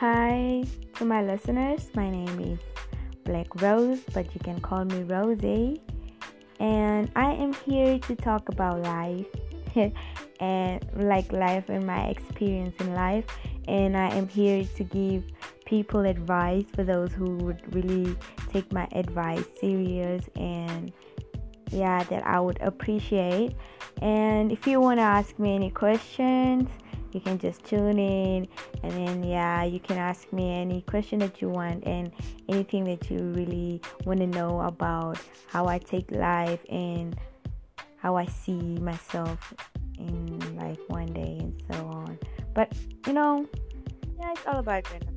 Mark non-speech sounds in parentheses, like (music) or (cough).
Hi to my listeners. My name is Black Rose, but you can call me Rosie. And I am here to talk about life (laughs) and like life and my experience in life. And I am here to give people advice for those who would really take my advice serious and yeah, that I would appreciate. And if you want to ask me any questions, you can just tune in and then yeah you can ask me any question that you want and anything that you really want to know about how i take life and how i see myself in like one day and so on. But you know yeah it's all about random